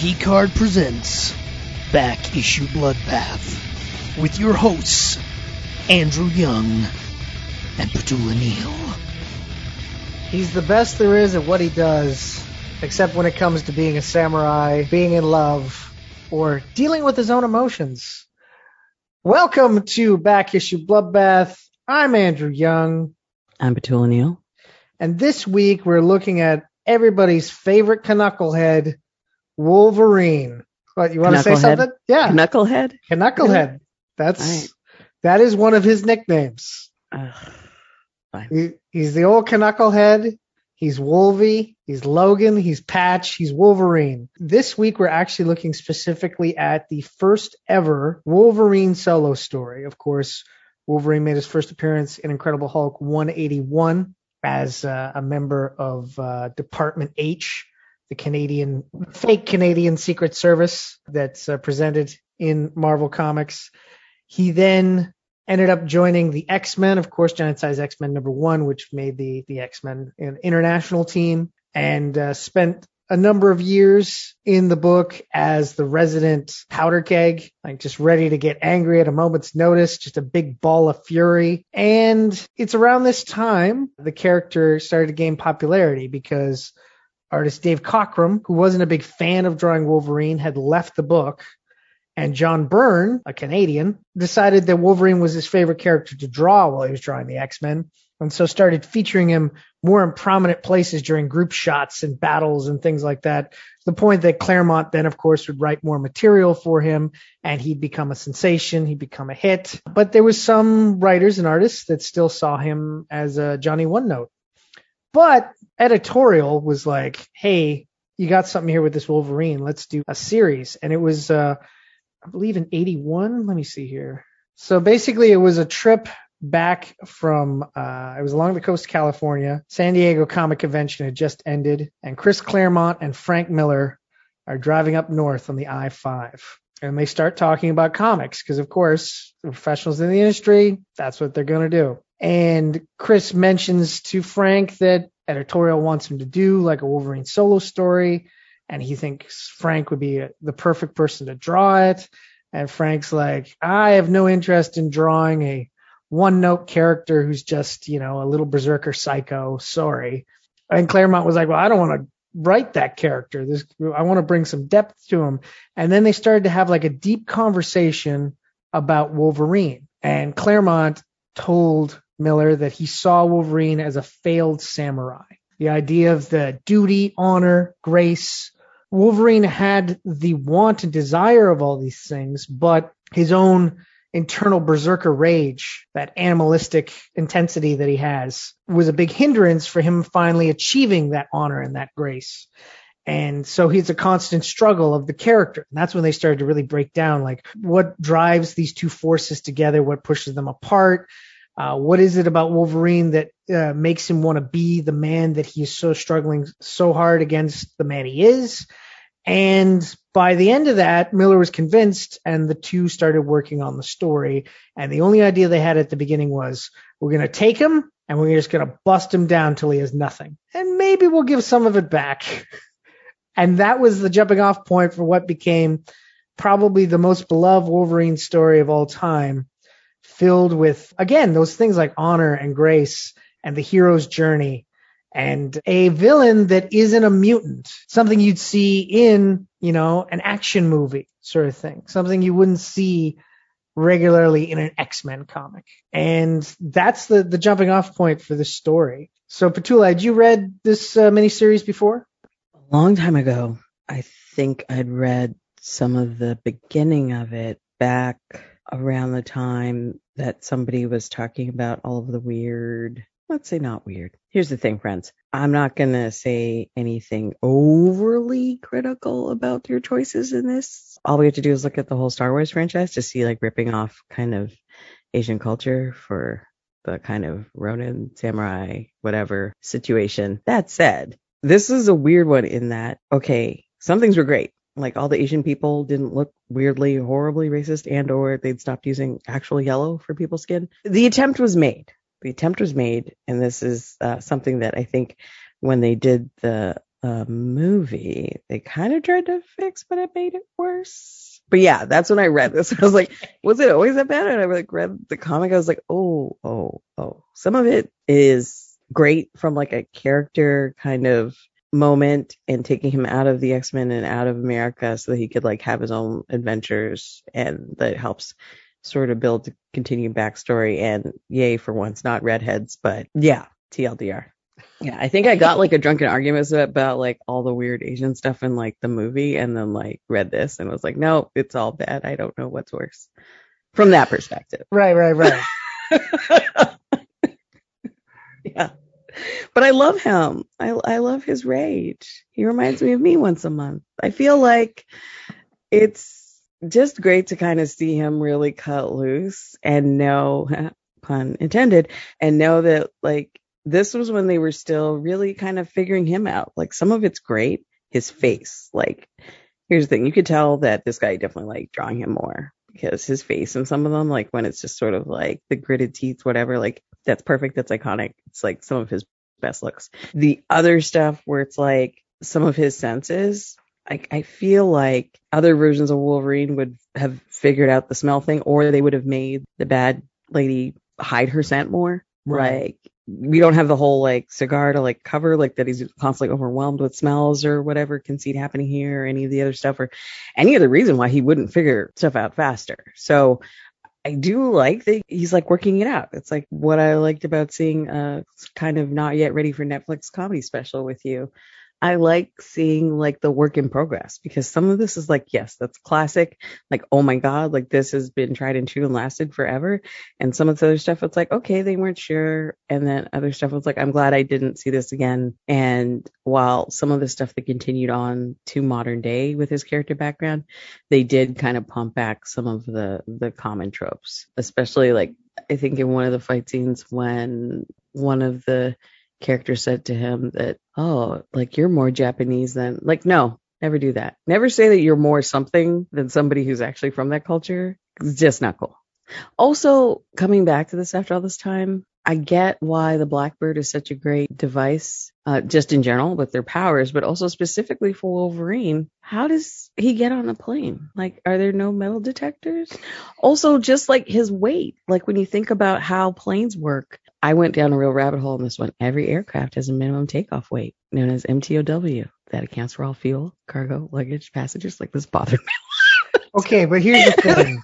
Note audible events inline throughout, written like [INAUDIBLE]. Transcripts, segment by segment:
Geek Card presents Back Issue Bloodbath with your hosts, Andrew Young and Petula Neal. He's the best there is at what he does, except when it comes to being a samurai, being in love, or dealing with his own emotions. Welcome to Back Issue Bloodbath. I'm Andrew Young, I'm Petula Neal. and this week we're looking at everybody's favorite knucklehead, Wolverine. What, you want to say something? Yeah, Knucklehead. Knucklehead. That's Right. that is one of his nicknames. He, he's the old Knucklehead. He's Wolvie. He's Logan. He's Patch. He's Wolverine. This week, we're actually looking specifically at the first ever Wolverine solo story. Of course, Wolverine made his first appearance in Incredible Hulk 181 as uh, a member of uh, Department H, the Canadian, fake Canadian Secret Service that's uh, presented in Marvel Comics. He then ended up joining the X-Men, of course, Giant Size X-Men number one, which made the, the X-Men an international team and uh, spent a number of years in the book as the resident powder keg, like just ready to get angry at a moment's notice, just a big ball of fury. And it's around this time the character started to gain popularity because artist Dave Cockrum, who wasn't a big fan of drawing Wolverine, had left the book and John Byrne, a Canadian, decided that Wolverine was his favorite character to draw while he was drawing the X-Men, and so started featuring him more in prominent places during group shots and battles and things like that. The point that Claremont then, of course, would write more material for him, and he'd become a sensation, he'd become a hit. But there was some writers and artists that still saw him as a Johnny One Note. But editorial was like, hey, you got something here with this Wolverine. Let's do a series. And it was, uh, I believe in 81. Let me see here. So basically it was a trip back from, uh, it was along the coast of California. San Diego Comic Convention had just ended and Chris Claremont and Frank Miller are driving up north on the I-5 and they start talking about comics because of course the professionals in the industry, that's what they're going to do. And Chris mentions to Frank that editorial wants him to do like a Wolverine solo story and he thinks Frank would be the perfect person to draw it. And Frank's like, I have no interest in drawing a one note character who's just, you know, a little berserker psycho. Sorry. And Claremont was like, well, I don't want to write that character. This, I want to bring some depth to him. And then they started to have like a deep conversation about Wolverine. And Claremont told Miller that he saw Wolverine as a failed samurai. The idea of the duty, honor, grace, Wolverine had the want and desire of all these things, but his own internal berserker rage, that animalistic intensity that he has, was a big hindrance for him finally achieving that honor and that grace. And so he's a constant struggle of the character. And that's when they started to really break down like what drives these two forces together, what pushes them apart. Uh, what is it about Wolverine that uh, makes him want to be the man that he is so struggling so hard against the man he is? And by the end of that, Miller was convinced, and the two started working on the story. And the only idea they had at the beginning was, we're going to take him and we're just going to bust him down till he has nothing. And maybe we'll give some of it back. [LAUGHS] And that was the jumping off point for what became probably the most beloved Wolverine story of all time, filled with, again, those things like honor and grace and the hero's journey and a villain that isn't a mutant, something you'd see in, you know, an action movie sort of thing, something you wouldn't see regularly in an X-Men comic. And that's the, the jumping off point for this story. So Petula, had you read this uh, miniseries before? A long time ago, I think I'd read some of the beginning of it back around the time that somebody was talking about all of the weird, let's say not weird. Here's the thing, friends. I'm not going to say anything overly critical about your choices in this. All we have to do is look at the whole Star Wars franchise to see like ripping off kind of Asian culture for the kind of Ronin, samurai, whatever situation. That said, this is a weird one in that, okay, some things were great. Like all the Asian people didn't look weirdly, horribly racist and or they'd stopped using actual yellow for people's skin. The attempt was made. The attempt was made. And this is uh, something that I think when they did the a movie they kind of tried to fix, but it made it worse. But yeah, that's when I read this. [LAUGHS] I was like, was it always that bad? And I like read the comic. I was like, oh, oh, oh. Some of it is great from like a character kind of moment and taking him out of the X-Men and out of America so that he could like have his own adventures and that helps sort of build continued backstory. And yay for once not redheads but yeah. TLDR yeah I think I got like a drunken argument about like all the weird Asian stuff in like the movie and then like read this and was like no it's all bad. I don't know what's worse. From that perspective. Right right right. [LAUGHS] [LAUGHS] Yeah but I love him. I I love his rage. He reminds me of me once a month. I feel like it's just great to kind of see him really cut loose and know [LAUGHS] pun intended and know that like this was when they were still really kind of figuring him out. Like some of it's great, his face. Like here's the thing, you could tell that this guy definitely like drawing him more because his face and some of them like when it's just sort of like the gritted teeth whatever like that's perfect that's iconic it's like some of his best looks. The other stuff where it's like some of his senses, I, I feel like other versions of Wolverine would have figured out the smell thing, or they would have made the bad lady hide her scent more. Right. Like we don't have the whole like cigar to like cover like that he's constantly overwhelmed with smells or whatever conceit happening here or any of the other stuff or any other reason why he wouldn't figure stuff out faster. So I do like that he's like working it out. It's like what I liked about seeing a kind of not yet ready for Netflix comedy special with you. I like seeing like the work in progress because some of this is like, yes, that's classic. Like, oh my God, like this has been tried and true and lasted forever. And some of the other stuff, it's like, okay, they weren't sure. And then other stuff was like, I'm glad I didn't see this again. And while some of the stuff that continued on to modern day with his character background, they did kind of pump back some of the, the common tropes, especially like, I think in one of the fight scenes when one of the character said to him that, oh, like you're more Japanese than, like, no, never do that. Never say that you're more something than somebody who's actually from that culture. It's just not cool. Also, coming back to this after all this time, I get why the Blackbird is such a great device, uh, just in general with their powers, but also specifically for Wolverine. How does he get on a plane? Like, are there no metal detectors? Also, just like his weight, like when you think about how planes work, I went down a real rabbit hole in this one. Every aircraft has a minimum takeoff weight known as MTOW that accounts for all fuel, cargo, luggage, passengers. Like this bothered me. okay, but here's the [LAUGHS] thing.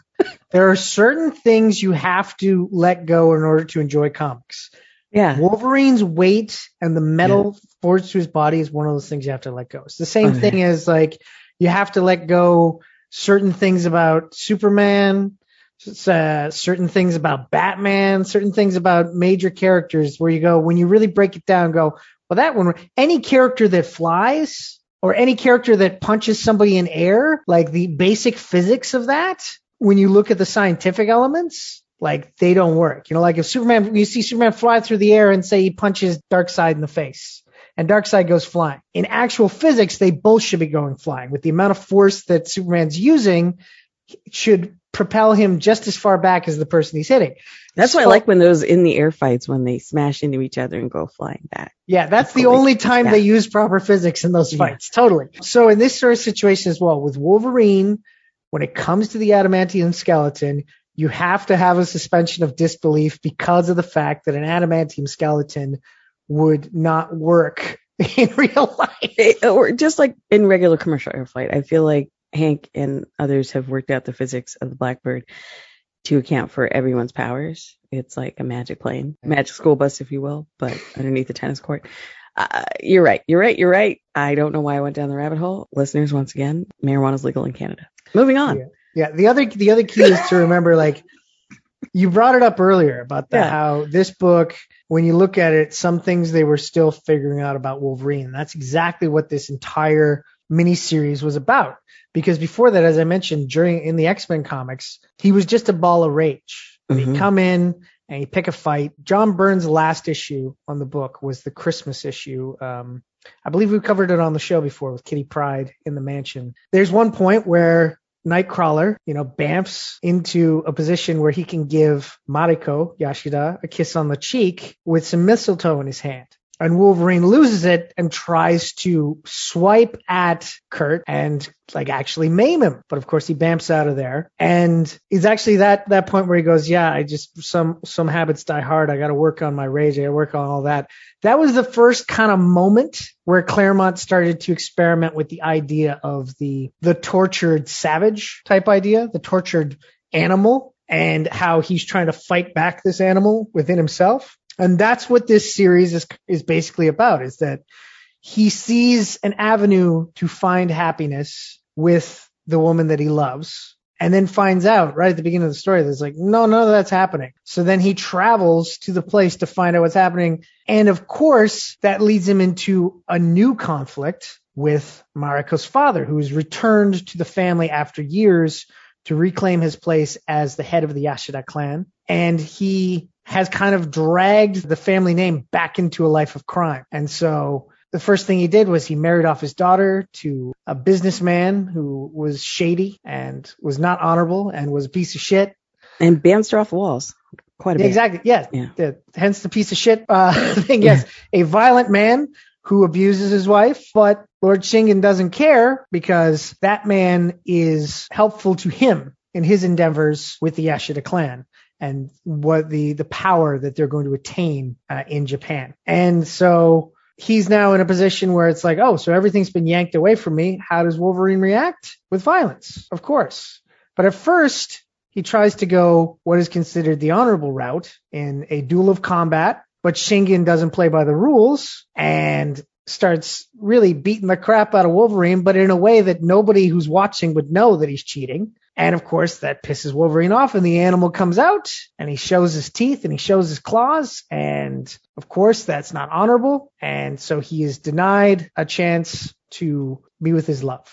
there are certain things you have to let go in order to enjoy comics. Yeah. Wolverine's weight and the metal yeah. forged to his body is one of those things you have to let go. It's the same oh, okay. thing as like you have to let go certain things about Superman, uh, certain things about Batman, certain things about major characters where you go, when you really break it down, go, well, that one, any character that flies or any character that punches somebody in air, like the basic physics of that, when you look at the scientific elements, like they don't work. You know, like if Superman, you see Superman fly through the air and say he punches Darkseid in the face and Darkseid goes flying. In actual physics, they both should be going flying. With the amount of force that Superman's using, should propel him just as far back as the person he's hitting. That's so, why I like when those in the air fights when they smash into each other and go flying back. Yeah, that's the only time they use proper physics in those fights. Yeah. Totally. So in this sort of situation as well, with Wolverine, when it comes to the adamantium skeleton, you have to have a suspension of disbelief because of the fact that an adamantium skeleton would not work [LAUGHS] in real life. or just like in regular commercial air flight. I feel like Hank and others have worked out the physics of the Blackbird to account for everyone's powers. It's like a magic plane, magic school bus, if you will, but underneath the tennis court. Uh, you're right. You're right. You're right. I don't know why I went down the rabbit hole. Listeners, once again, marijuana is legal in Canada. Moving on. Yeah. yeah. The other, the other key is to remember, like, you brought it up earlier about the, yeah. how this book, when you look at it, some things they were still figuring out about Wolverine. That's exactly what this entire miniseries was about. Because before that, as I mentioned, during in the X Men comics, he was just a ball of rage. Mm-hmm. He'd come in and he'd pick a fight. John Byrne's last issue on the book was the Christmas issue. Um, I believe we covered it on the show before with Kitty Pryde in the mansion. There's one point where Nightcrawler, you know, bamfs into a position where he can give Mariko Yashida a kiss on the cheek with some mistletoe in his hand. And Wolverine loses it and tries to swipe at Kurt and like actually maim him. But of course he bamps out of there. And it's actually that that point where he goes, Yeah, I just some some habits die hard. I gotta work on my rage, I gotta work on all that. That was the first kind of moment where Claremont started to experiment with the idea of the the tortured savage type idea, the tortured animal, and how he's trying to fight back this animal within himself. And that's what this series is is basically about is that he sees an avenue to find happiness with the woman that he loves and then finds out right at the beginning of the story that's like no none of that's happening. So then he travels to the place to find out what's happening. And of course that leads him into a new conflict with Mariko's father who has returned to the family after years to reclaim his place as the head of the Yashida clan. And he has kind of dragged the family name back into a life of crime. And so the first thing he did was he married off his daughter to a businessman who was shady and was not honorable and was a piece of shit. And bounced her off the walls quite a bit. Exactly. Yes. Yeah. The, hence the piece of shit uh, [LAUGHS] thing. Yes. a violent man who abuses his wife, but Lord Shingen doesn't care because that man is helpful to him in his endeavors with the Yashida clan and what the the power that they're going to attain uh, in Japan. And so he's now in a position where it's like, oh, so everything's been yanked away from me. How does Wolverine react? With violence, of course. But at first, he tries to go what is considered the honorable route in a duel of combat, but Shingen doesn't play by the rules and starts really beating the crap out of Wolverine, but in a way that nobody who's watching would know that he's cheating. And of course, that pisses Wolverine off, and the animal comes out and he shows his teeth and he shows his claws. And of course, that's not honorable. And so he is denied a chance to be with his love.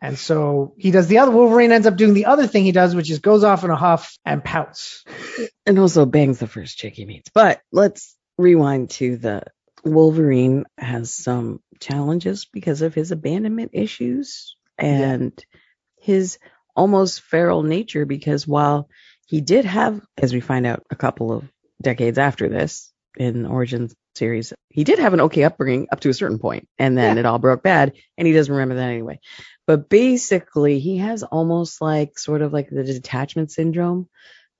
And so he does the other, Wolverine ends up doing the other thing he does, which is goes off in a huff and pouts. And also bangs the first chick he meets. But let's rewind to the Wolverine has some challenges because of his abandonment issues and yeah. his almost feral nature because while he did have, as we find out a couple of decades after this in Origins series, he did have an okay upbringing up to a certain point, and then yeah. it all broke bad, and he doesn't remember that anyway. But basically, he has almost like sort of like the detachment syndrome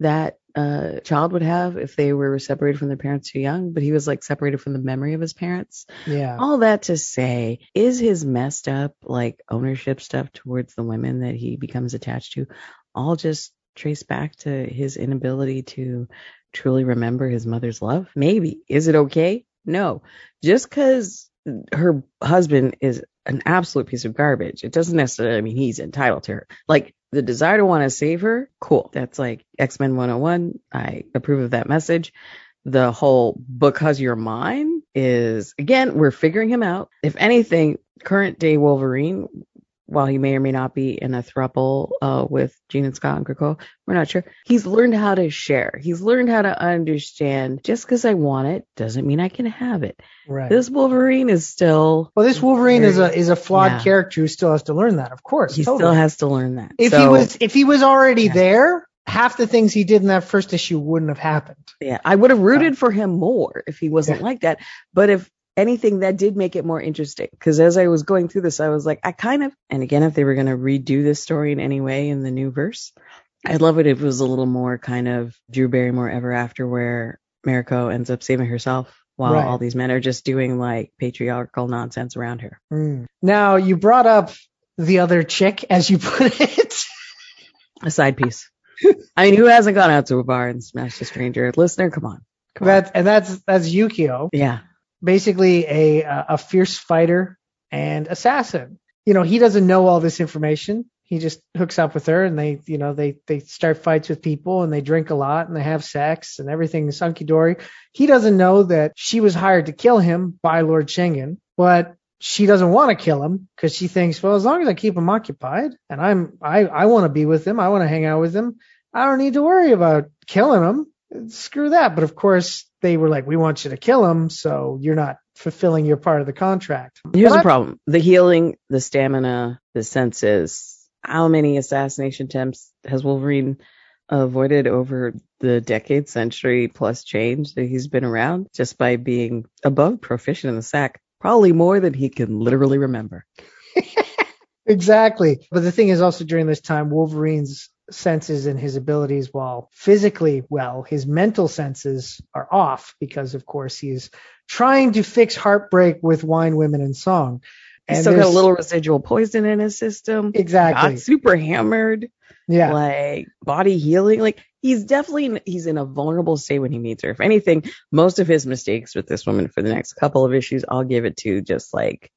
that a child would have if they were separated from their parents too young, but he was like separated from the memory of his parents. Yeah. All that to say, is his messed up like ownership stuff towards the women that he becomes attached to all just trace back to his inability to truly remember his mother's love? Maybe. Is it okay? No. Just because her husband is an absolute piece of garbage, it doesn't necessarily mean he's entitled to her. Like the desire to want to save her, cool. That's like X Men 101. I approve of that message. The whole because you're mine is, again, we're figuring him out. If anything, current day Wolverine while he may or may not be in a thruple uh, with Jean and Scott and Krakoa, we're not sure. He's learned how to share. He's learned how to understand. Just because I want it doesn't mean I can have it. Right. This Wolverine is still. Well, this Wolverine very, is a is a flawed yeah. character who still has to learn that. Of course, he totally. still has to learn that. If so, he was if he was already yeah. there, half the things he did in that first issue wouldn't have happened. Yeah, I would have rooted for him more if he wasn't yeah. like that. But if anything that did make it more interesting. Because as I was going through this, I was like, I kind of, and again, if they were going to redo this story in any way in the new verse, I'd love it if it was a little more kind of Drew Barrymore Ever After, where Mariko ends up saving herself while right. all these men are just doing like patriarchal nonsense around her. Mm. Now, you brought up the other chick, as you [LAUGHS] put it. a side piece. I mean, who hasn't gone out to a bar and smashed a stranger? Listener, come on. Come on. And that's that's Yukio. Yeah basically a a fierce fighter and assassin. You know, he doesn't know all this information. He just hooks up with her and they, you know, they they start fights with people and they drink a lot and they have sex and everything is hunky dory. He doesn't know that she was hired to kill him by Lord Shingen, but she doesn't want to kill him because she thinks, well, as long as I keep him occupied and I'm I I want to be with him, I want to hang out with him, I don't need to worry about killing him. Screw that. But of course, they were like, we want you to kill him, so you're not fulfilling your part of the contract. Here's but, the problem: the healing, the stamina, the senses. How many assassination attempts has Wolverine avoided over the decade, century plus change that he's been around just by being above proficient in the sack, probably more than he can literally remember. [LAUGHS] Exactly. But the thing is also during this time, Wolverine's senses and his abilities, while physically well, his mental senses are off because, of course, he's trying to fix heartbreak with wine, women, and song. He's And still got a little residual poison in his system. Exactly. Got super hammered. Yeah. like body healing. Like he's definitely he's in a vulnerable state when he meets her. If anything, most of his mistakes with this woman for the next couple of issues, I'll give it to just like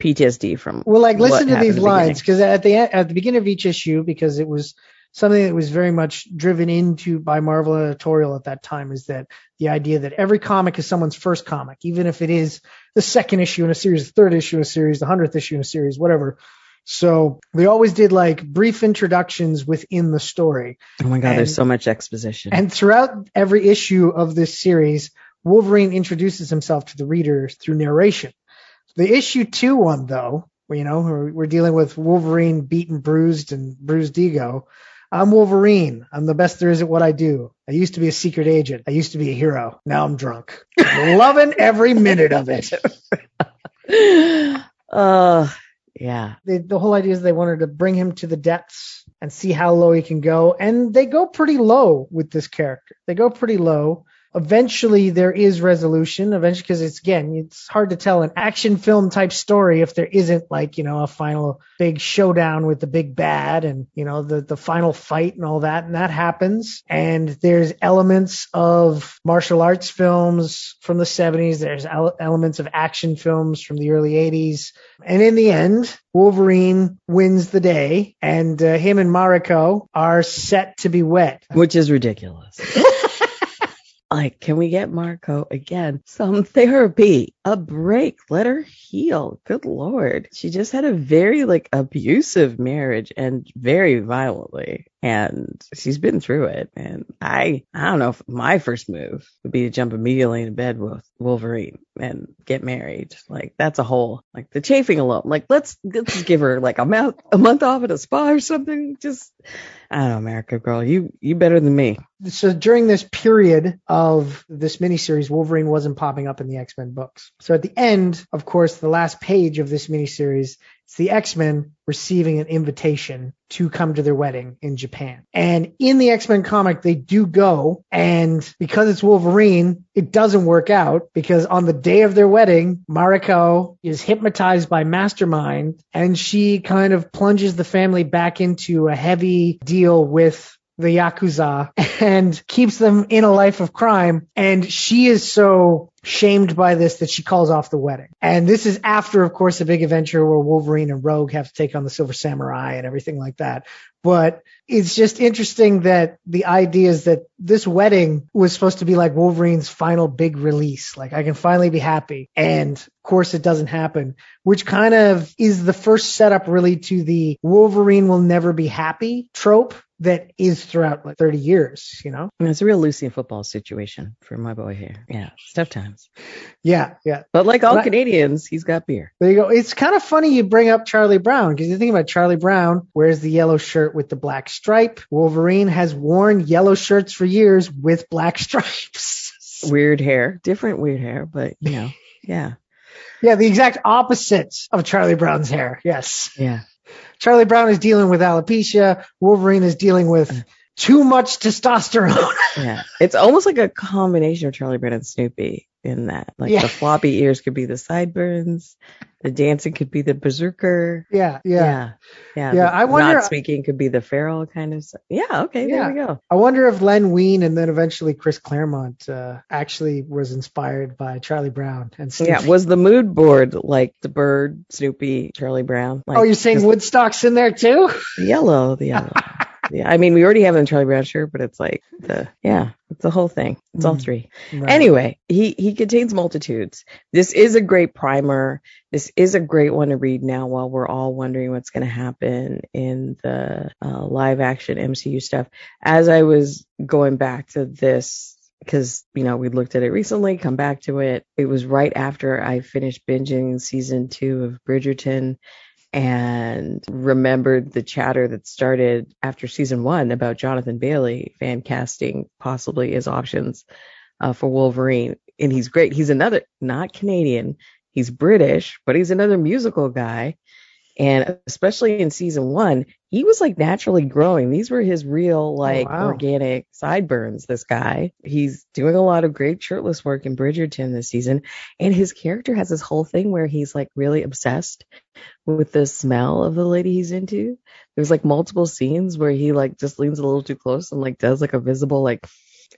PTSD from. Well, like listen to these the lines because at the end, at the beginning of each issue, because it was something that was very much driven into by Marvel editorial at that time, is that the idea that every comic is someone's first comic, even if it is the second issue in a series, the third issue in a series, the hundredth issue in a series, whatever. So they always did like brief introductions within the story. Oh my god, there's and- so much exposition. And throughout every issue of this series, Wolverine introduces himself to the reader through narration. The issue two one, though, you know, we're dealing with Wolverine beaten, bruised, and bruised ego. I'm Wolverine. I'm the best there is at what I do. I used to be a secret agent. I used to be a hero. Now I'm drunk. Loving every minute of it. [LAUGHS] uh yeah. the, the whole idea is they wanted to bring him to the depths and see how low he can go. And they go pretty low with this character. They go pretty low. Eventually, there is resolution. Eventually, because it's again, it's hard to tell an action film type story if there isn't like you know a final big showdown with the big bad and you know the the final fight and all that. And that happens. And there's elements of martial arts films from the 70s. There's elements of action films from the early 80s. And in the end, Wolverine wins the day, and uh, him and Mariko are set to be wed. Which is ridiculous. [LAUGHS] like, can we get Mariko again? Some [LAUGHS] therapy, a break, let her heal. Good lord. She just had a very like abusive marriage and very violently. And she's been through it. And I, I don't know if my first move would be to jump immediately into bed with Wolverine and get married. Like that's a whole, like the chafing alone. Like let's, let's give her like a month, a month off at a spa or something. Just, I don't know, Mariko girl, you, you better than me. So during this period of this miniseries, Wolverine wasn't popping up in the X-Men books. So at the end, of course, the last page of this miniseries, it's the X-Men receiving an invitation to come to their wedding in Japan. And in the X-Men comic, they do go. And because it's Wolverine, it doesn't work out because on the day of their wedding, Mariko is hypnotized by Mastermind and she kind of plunges the family back into a heavy deal with the Yakuza and keeps them in a life of crime. And she is so shamed by this that she calls off the wedding. And this is after, of course, a big adventure where Wolverine and Rogue have to take on the Silver Samurai and everything like that. But it's just interesting that the idea is that this wedding was supposed to be like Wolverine's final big release. Like I can finally be happy. And of course it doesn't happen, which kind of is the first setup really to the Wolverine will never be happy trope that is throughout like 30 years, you know? I mean, it's a real Lucy football situation for my boy here. Yeah, it's tough times. Yeah, yeah. But like all But I- Canadians, he's got beer. There you go. It's kind of funny you bring up Charlie Brown because you think about Charlie Brown wears the yellow shirt with the black stripe. Wolverine has worn yellow shirts for years with black [LAUGHS] stripes. Weird hair, different weird hair, but you know, [LAUGHS] yeah, yeah, the exact opposite of Charlie Brown's hair. Yes. yeah. Charlie Brown is dealing with alopecia. Wolverine is dealing with too much testosterone. Yeah, it's almost like a combination of Charlie Brown and Snoopy in that. Like Yeah. the floppy ears could be the sideburns, the dancing could be the berserker. yeah, yeah. yeah, yeah. Yeah, I wonder- Not speaking could be the feral kind of. stuff. Yeah, okay, Yeah. there we go. I wonder if Len Wein and then eventually Chris Claremont uh, actually was inspired by Charlie Brown and Snoopy. Yeah, was the mood board like the bird, Snoopy, Charlie Brown? Like, oh, you're saying Woodstock's in there too? the yellow, the yellow. [LAUGHS] yeah, I mean, we already have it in Charlie Brown shirt, but it's like the yeah, it's the whole thing. It's all Mm. three. Right. Anyway, he he contains multitudes. This is a great primer. This is a great one to read now while we're all wondering what's going to happen in the uh, live action MCU stuff. As I was going back to this because you know we looked at it recently, come back to it. It was right after I finished binging season two of Bridgerton, and remembered the chatter that started after season one about Jonathan Bailey fan casting possibly as options uh, for Wolverine. And he's great. He's another, not Canadian. He's British, but he's another musical guy. And especially in season one, he was like naturally growing. These were his real, oh, like oh, wow. organic sideburns. This guy, he's doing a lot of great shirtless work in Bridgerton this season. And his character has this whole thing where he's like really obsessed with the smell of the lady he's into. There's like multiple scenes where he like just leans a little too close and like does like a visible like,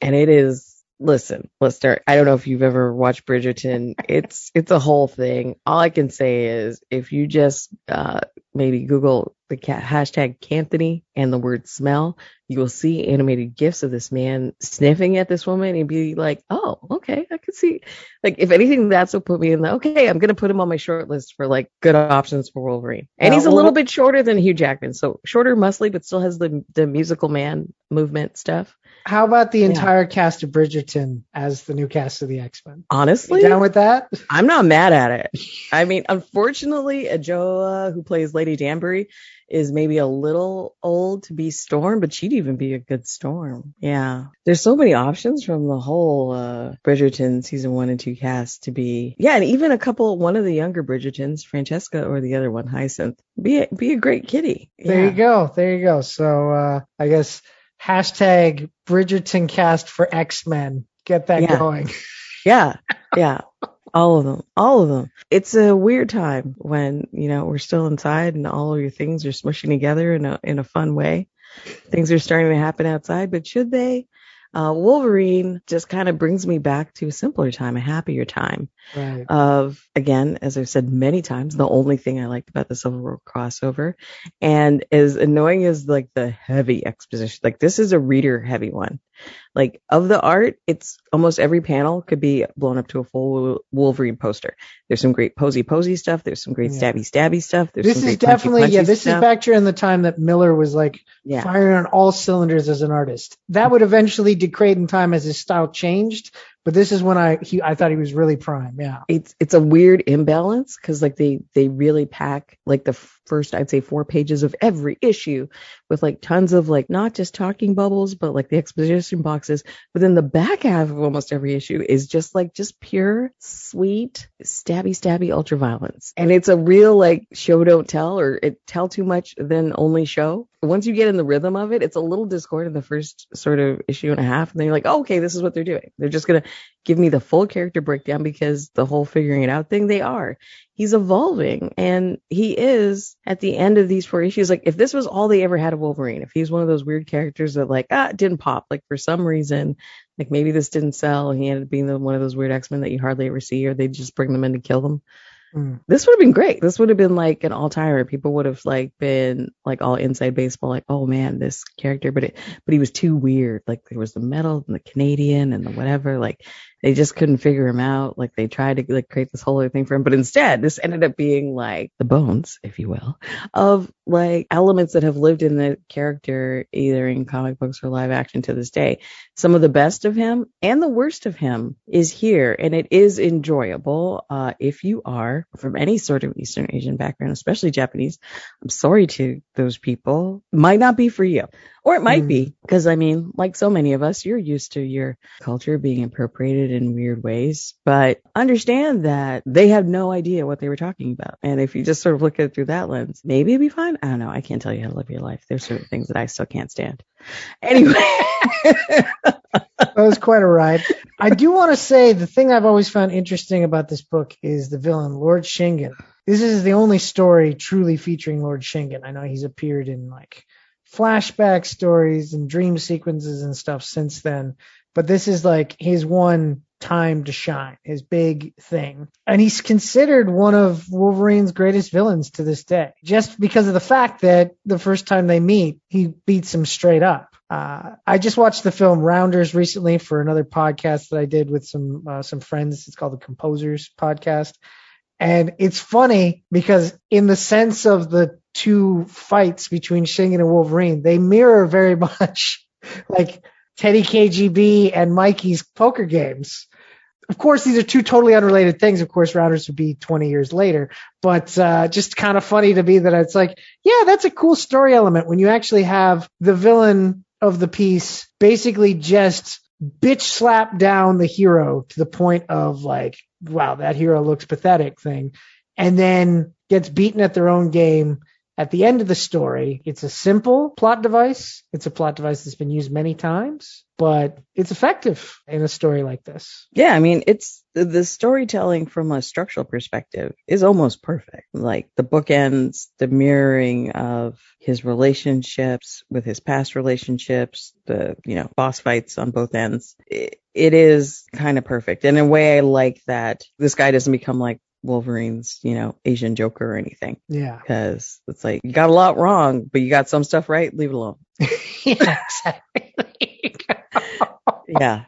and it is listen, let's start. I don't know if you've ever watched Bridgerton. [LAUGHS] It's it's a whole thing. All I can say is if you just uh, maybe Google the hashtag Kanthony and the word smell, you will see animated gifs of this man sniffing at this woman and be like, oh, okay, I can see. Like if anything, that's what put me in the okay. I'm gonna put him on my short list for like good options for Wolverine. And he's a little bit shorter than Hugh Jackman, so shorter, muscly, but still has the the musical man movement stuff. How about the entire yeah. cast of Bridgerton as the new cast of the X Men? Honestly, you down with that? I'm not mad at it. I mean, unfortunately, Adjoa, who plays Lady Danbury, is maybe a little old to be Storm, but she'd even be a good Storm. Yeah, there's so many options from the whole uh, Bridgerton season one and two cast to be. Yeah, and even a couple, one of the younger Bridgertons, Francesca, or the other one, Hyacinth, be a, be a great kitty. There yeah. you go. There you go. So uh, I guess hashtag Bridgerton cast for X Men. Get that yeah. going. yeah, yeah. All of them. All of them. It's a weird time when, you know, we're still inside and all of your things are smushing together in a in a fun way. Things are starting to happen outside, but should they? Uh, Wolverine just kind of brings me back to a simpler time, a happier time. Right. Of again, as I've said many times, the only thing I liked about the Civil War crossover, and as annoying as like the heavy exposition, like this is a reader heavy one. Like of the art, it's almost every panel could be blown up to a full Wolverine poster. There's some great posy posy stuff. There's some great stabby stabby stuff. There's this is definitely punchy, yeah. This stuff. is back during the time that Miller was like yeah. firing on all cylinders as an artist. That would eventually degrade in time as his style changed. But this is when I he I thought he was really prime. Yeah. It's it's a weird imbalance because like they they really pack like the first I'd say four pages of every issue with like tons of like not just talking bubbles but like the exposition boxes. But then the back half of almost every issue is just like just pure sweet stabby stabby ultra violence. And it's a real like show don't tell or it tell too much then only show. Once you get in the rhythm of it, it's a little discord in the first sort of issue and a half, and then you're like, oh, okay, this is what they're doing. They're just gonna give me the full character breakdown because the whole figuring it out thing, they are. He's evolving and he is at the end of these four issues. Like if this was all they ever had of Wolverine, if he's one of those weird characters that like, ah, didn't pop, like for some reason, like maybe this didn't sell and he ended up being the, one of those weird X-Men that you hardly ever see or they just bring them in to kill them. Mm. This would have been great. This would have been like an all timer. People would have like been like all inside baseball, like, oh man, this character, but it, but he was too weird. Like there was the metal and the Canadian and the whatever. Like they just couldn't figure him out. Like they tried to like create this whole other thing for him, but instead this ended up being like the bones, if you will, of like elements that have lived in the character either in comic books or live action to this day. Some of the best of him and the worst of him is here and it is enjoyable. Uh, if you are from any sort of Eastern Asian background, especially Japanese, I'm sorry to those people. Might not be for you. Or it might mm. be, because I mean, like so many of us, you're used to your culture being appropriated in weird ways, but understand that they had no idea what they were talking about. And if you just sort of look at it through that lens, maybe it'd be fine. I don't know. I can't tell you how to live your life. There's certain things that I still can't stand. Anyway. [LAUGHS] that was quite a ride. I do want to say the thing I've always found interesting about this book is the villain, Lord Shingen. This is the only story truly featuring Lord Shingen. I know he's appeared in like flashback stories and dream sequences and stuff since then. But this is like his one time to shine, his big thing. And he's considered one of Wolverine's greatest villains to this day, just because of the fact that the first time they meet, he beats him straight up. Uh, I just watched the film Rounders recently for another podcast that I did with some uh, some friends. It's called the Composers Podcast, and it's funny because in the sense of the two fights between Shingen and Wolverine, they mirror very [LAUGHS] much like Teddy KGB and Mikey's poker games. Of course, these are two totally unrelated things. Of course, Rounders would be 20 years later, but uh, just kind of funny to me that it's like, yeah, that's a cool story element when you actually have the villain of the piece basically just bitch slap down the hero to the point of like, wow, that hero looks pathetic thing, and then gets beaten at their own game at the end of the story, it's a simple plot device. It's a plot device that's been used many times, but it's effective in a story like this. Yeah, I mean, it's the storytelling from a structural perspective is almost perfect. Like the bookends, the mirroring of his relationships with his past relationships, the, you know, boss fights on both ends. it, it is kind of perfect. And in a way, I like that this guy doesn't become like Wolverine's, you know, Asian Joker or anything. Yeah. Because it's like, you got a lot wrong, but you got some stuff right, leave it alone. [LAUGHS] yeah, exactly. [LAUGHS] yeah.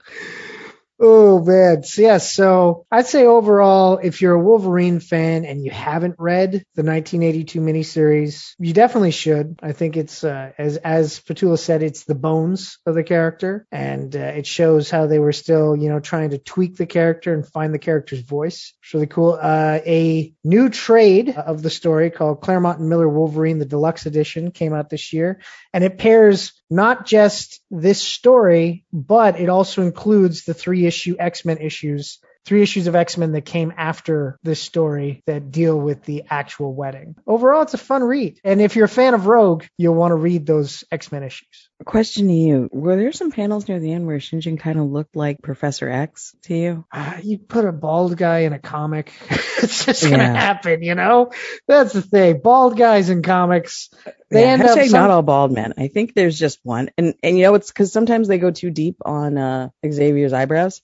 Oh man, so, yeah. So I'd say overall, if you're a Wolverine fan and you haven't read the 1982 miniseries, you definitely should. I think it's uh, as as Petula said, it's the bones of the character, and uh, it shows how they were still, you know, trying to tweak the character and find the character's voice. It's really cool. Uh, a new trade of the story called Claremont and Miller Wolverine, the deluxe edition, came out this year, and it pairs not just this story, but it also includes the three issue X Men issues three issues of X Men that came after this story that deal with the actual wedding. Overall, it's a fun read. And if you're a fan of Rogue, you'll want to read those X Men issues. Question to you Were there some panels near the end where Shingen kind of looked like Professor X to you? Uh, you put a bald guy in a comic, [LAUGHS] it's just going to happen, you know? That's the thing. Bald guys in comics. They yeah, end up some... not all bald men. I think there's just one. And and you know it's because sometimes they go too deep on uh, Xavier's eyebrows.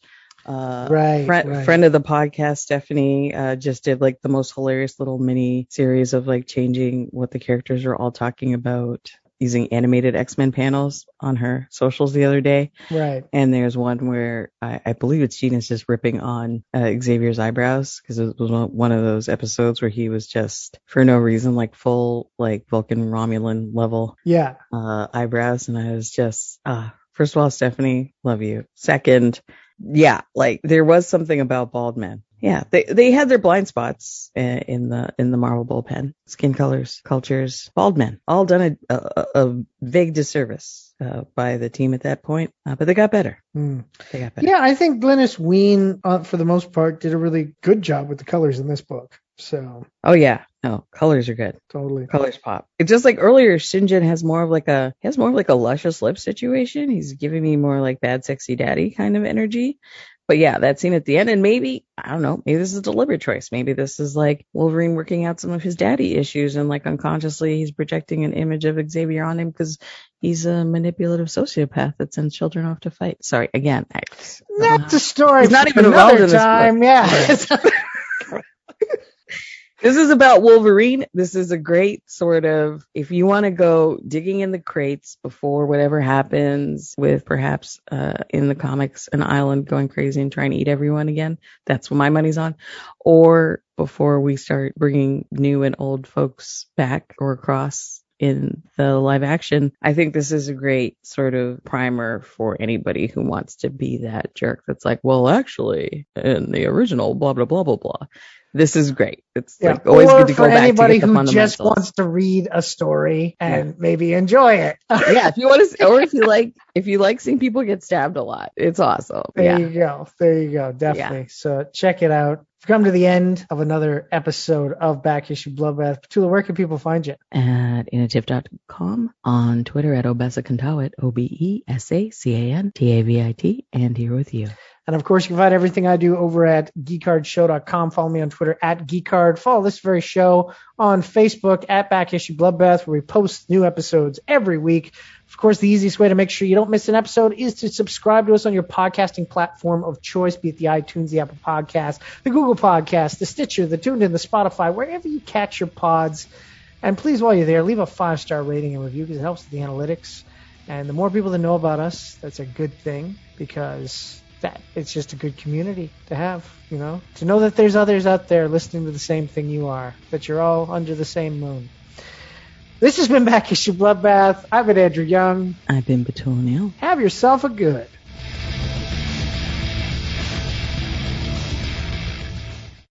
Uh, right, friend, right. friend of the podcast, Stephanie, uh, just did like the most hilarious little mini series of like changing what the characters are all talking about using animated X-Men panels on her socials the other day. Right. And there's one where I, I believe it's Gina's just ripping on uh, Xavier's eyebrows because it was one of those episodes where he was just for no reason like full like Vulcan Romulan level. Yeah. Uh, eyebrows, and I was just ah. First of all, Stephanie, love you. Second, yeah, like there was something about bald men. Yeah, they they had their blind spots in the in the Marvel bullpen. Skin colors, cultures, bald men, all done a, a, a vague disservice uh, by the team at that point, uh, but they got better. Mm. They got better. Yeah, I think Glynis Wein, uh, for the most part, did a really good job with the colors in this book. So. Oh yeah, no, colors are good. Totally. Colors pop. It's just like earlier, Shingen has more of like a he has more of like a luscious lip situation. He's giving me more like bad sexy daddy kind of energy. But yeah, that scene at the end, and maybe I don't know, maybe this is a deliberate choice. Maybe this is like Wolverine working out some of his daddy issues, and like unconsciously he's projecting an image of Xavier on him because he's a manipulative sociopath that sends children off to fight. Sorry, again, I, that's a story. He's not even another time. Yeah. [LAUGHS] [LAUGHS] This is about Wolverine. This is a great sort of, if you want to go digging in the crates before whatever happens with perhaps uh, in the comics an island going crazy and trying to eat everyone again. That's what my money's on. Or before we start bringing new and old folks back or across in the live action. I think this is a great sort of primer for anybody who wants to be that jerk that's like, well, actually, in the original, blah, blah, blah, blah, blah this is great. It's yeah. like always or good to go back to anybody who just wants to read a story and yeah. maybe enjoy it. yeah, if you want to, or if you like, if you like seeing people get stabbed a lot, it's awesome. There yeah. you go. There you go. Definitely. So check it out. We've come to the end of another episode of Back Issue Bloodbath. Petula, where can people find you? At inativ.com, on Twitter at Obesacantavit, O-B-E-S-A-C-A-N-T-A-V-I-T, and here with you. And of course, you can find everything I do over at geekardshow.com. Follow me on Twitter at geekard. Follow this very show on Facebook at Back Issue Bloodbath, where we post new episodes every week. Of course, the easiest way to make sure you don't miss an episode is to subscribe to us on your podcasting platform of choice, be it the iTunes, the Apple Podcast, the Google Podcast, the Stitcher, the TuneIn, the Spotify, wherever you catch your pods. And please, while you're there, leave a five star rating and review because it helps with the analytics. And the more people that know about us, that's a good thing because that it's just a good community to have, you know, to know that there's others out there listening to the same thing you are, that you're all under the same moon. This has been Back Issue Bloodbath. I've been Andrew Young. I've been Neal. Have yourself a good.